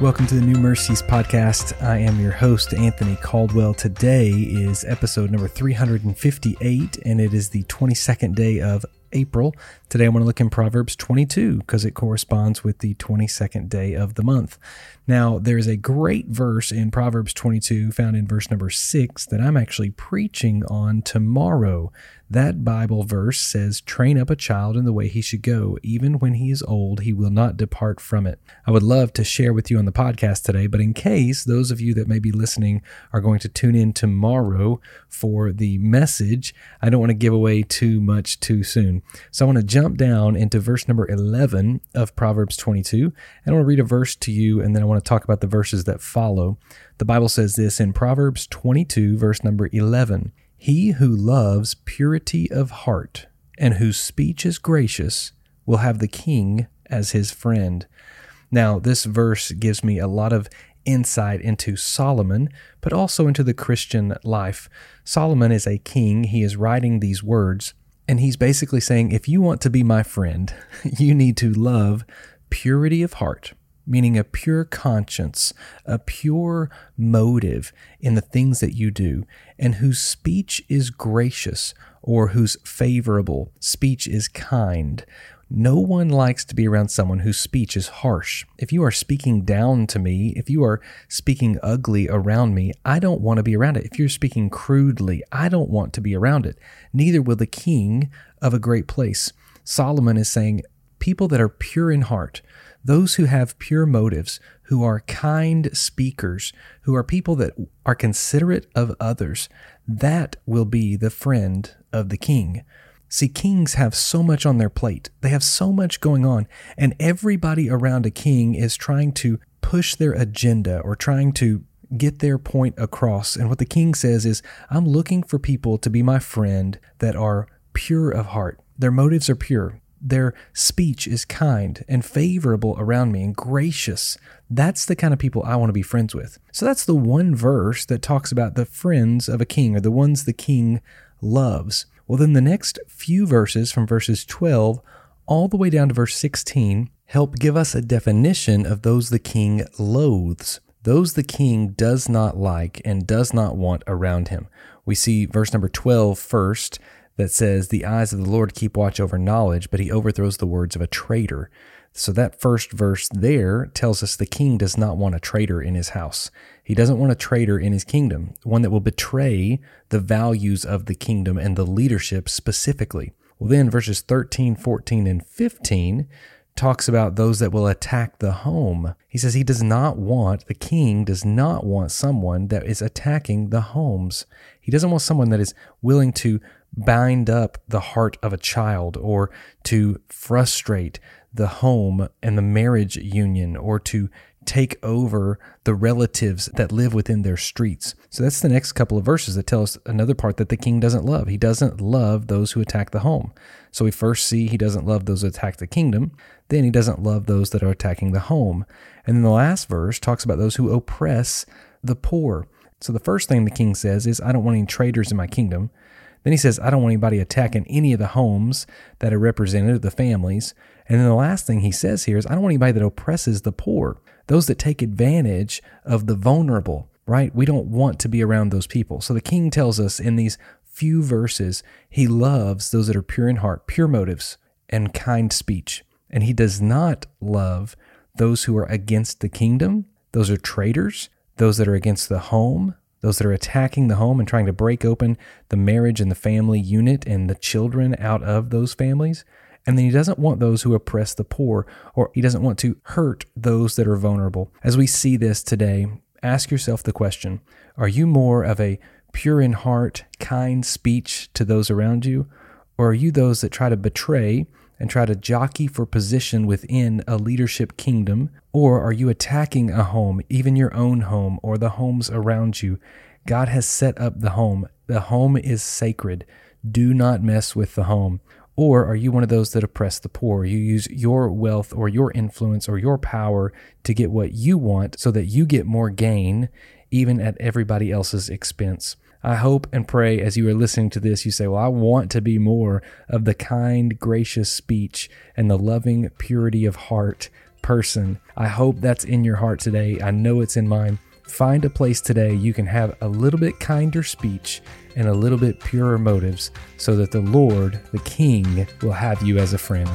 Welcome to the New Mercies podcast. I am your host, Anthony Caldwell. Today is episode number 358, and it is the 22nd day of April. Today I want to look in Proverbs 22 because it corresponds with the 22nd day of the month. Now, there's a great verse in Proverbs 22 found in verse number 6 that I'm actually preaching on tomorrow. That Bible verse says, Train up a child in the way he should go. Even when he is old, he will not depart from it. I would love to share with you on the podcast today, but in case those of you that may be listening are going to tune in tomorrow for the message, I don't want to give away too much too soon. So I want to jump down into verse number 11 of Proverbs 22, and I want to read a verse to you, and then I want to talk about the verses that follow. The Bible says this in Proverbs 22, verse number 11. He who loves purity of heart and whose speech is gracious will have the king as his friend. Now, this verse gives me a lot of insight into Solomon, but also into the Christian life. Solomon is a king. He is writing these words, and he's basically saying, if you want to be my friend, you need to love purity of heart meaning a pure conscience, a pure motive in the things that you do, and whose speech is gracious or whose favorable speech is kind. No one likes to be around someone whose speech is harsh. If you are speaking down to me, if you are speaking ugly around me, I don't want to be around it. If you're speaking crudely, I don't want to be around it. Neither will the king of a great place. Solomon is saying, people that are pure in heart, those who have pure motives, who are kind speakers, who are people that are considerate of others, that will be the friend of the king. See, kings have so much on their plate. They have so much going on, and everybody around a king is trying to push their agenda or trying to get their point across. And what the king says is, I'm looking for people to be my friend that are pure of heart. Their motives are pure. Their speech is kind and favorable around me and gracious. That's the kind of people I want to be friends with. So that's the one verse that talks about the friends of a king or the ones the king loves. Well, then the next few verses from verses 12 all the way down to verse 16 help give us a definition of those the king loathes, those the king does not like and does not want around him. We see verse number 12 first that says, The eyes of the Lord keep watch over knowledge, but he overthrows the words of a traitor. So that first verse there tells us the king does not want a traitor in his house. He doesn't want a traitor in his kingdom, one that will betray the values of the kingdom and the leadership specifically. Well, then verses 13, 14, and 15 talks about those that will attack the home. He says he does not want, the king does not want someone that is attacking the homes. He doesn't want someone that is willing to bind up the heart of a child or to frustrate the home and the marriage union or to take over the relatives that live within their streets. So that's the next couple of verses that tell us another part that the king doesn't love. He doesn't love those who attack the home. So we first see he doesn't love those who attack the kingdom. Then he doesn't love those that are attacking the home. And then the last verse talks about those who oppress the poor. So the first thing the king says is, I don't want any traitors in my kingdom. Then he says, I don't want anybody attacking any of the homes that are represented, the families. And then the last thing he says here is, I don't want anybody that oppresses the poor, those that take advantage of the vulnerable, right? We don't want to be around those people. So the king tells us in these few verses, he loves those that are pure in heart, pure motives, and kind speech. And he does not love those who are against the kingdom. Those are traitors, those that are against the home, those that are attacking the home and trying to break open the marriage and the family unit and the children out of those families. And then he doesn't want those who oppress the poor, or he doesn't want to hurt those that are vulnerable. As we see this today, ask yourself the question Are you more of a pure in heart, kind speech to those around you, or are you those that try to betray and try to jockey for position within a leadership kingdom? Or are you attacking a home, even your own home or the homes around you? God has set up the home. The home is sacred. Do not mess with the home. Or are you one of those that oppress the poor? You use your wealth or your influence or your power to get what you want so that you get more gain, even at everybody else's expense. I hope and pray as you are listening to this, you say, Well, I want to be more of the kind, gracious speech and the loving purity of heart person. I hope that's in your heart today. I know it's in mine. Find a place today you can have a little bit kinder speech and a little bit purer motives so that the Lord, the King, will have you as a friend.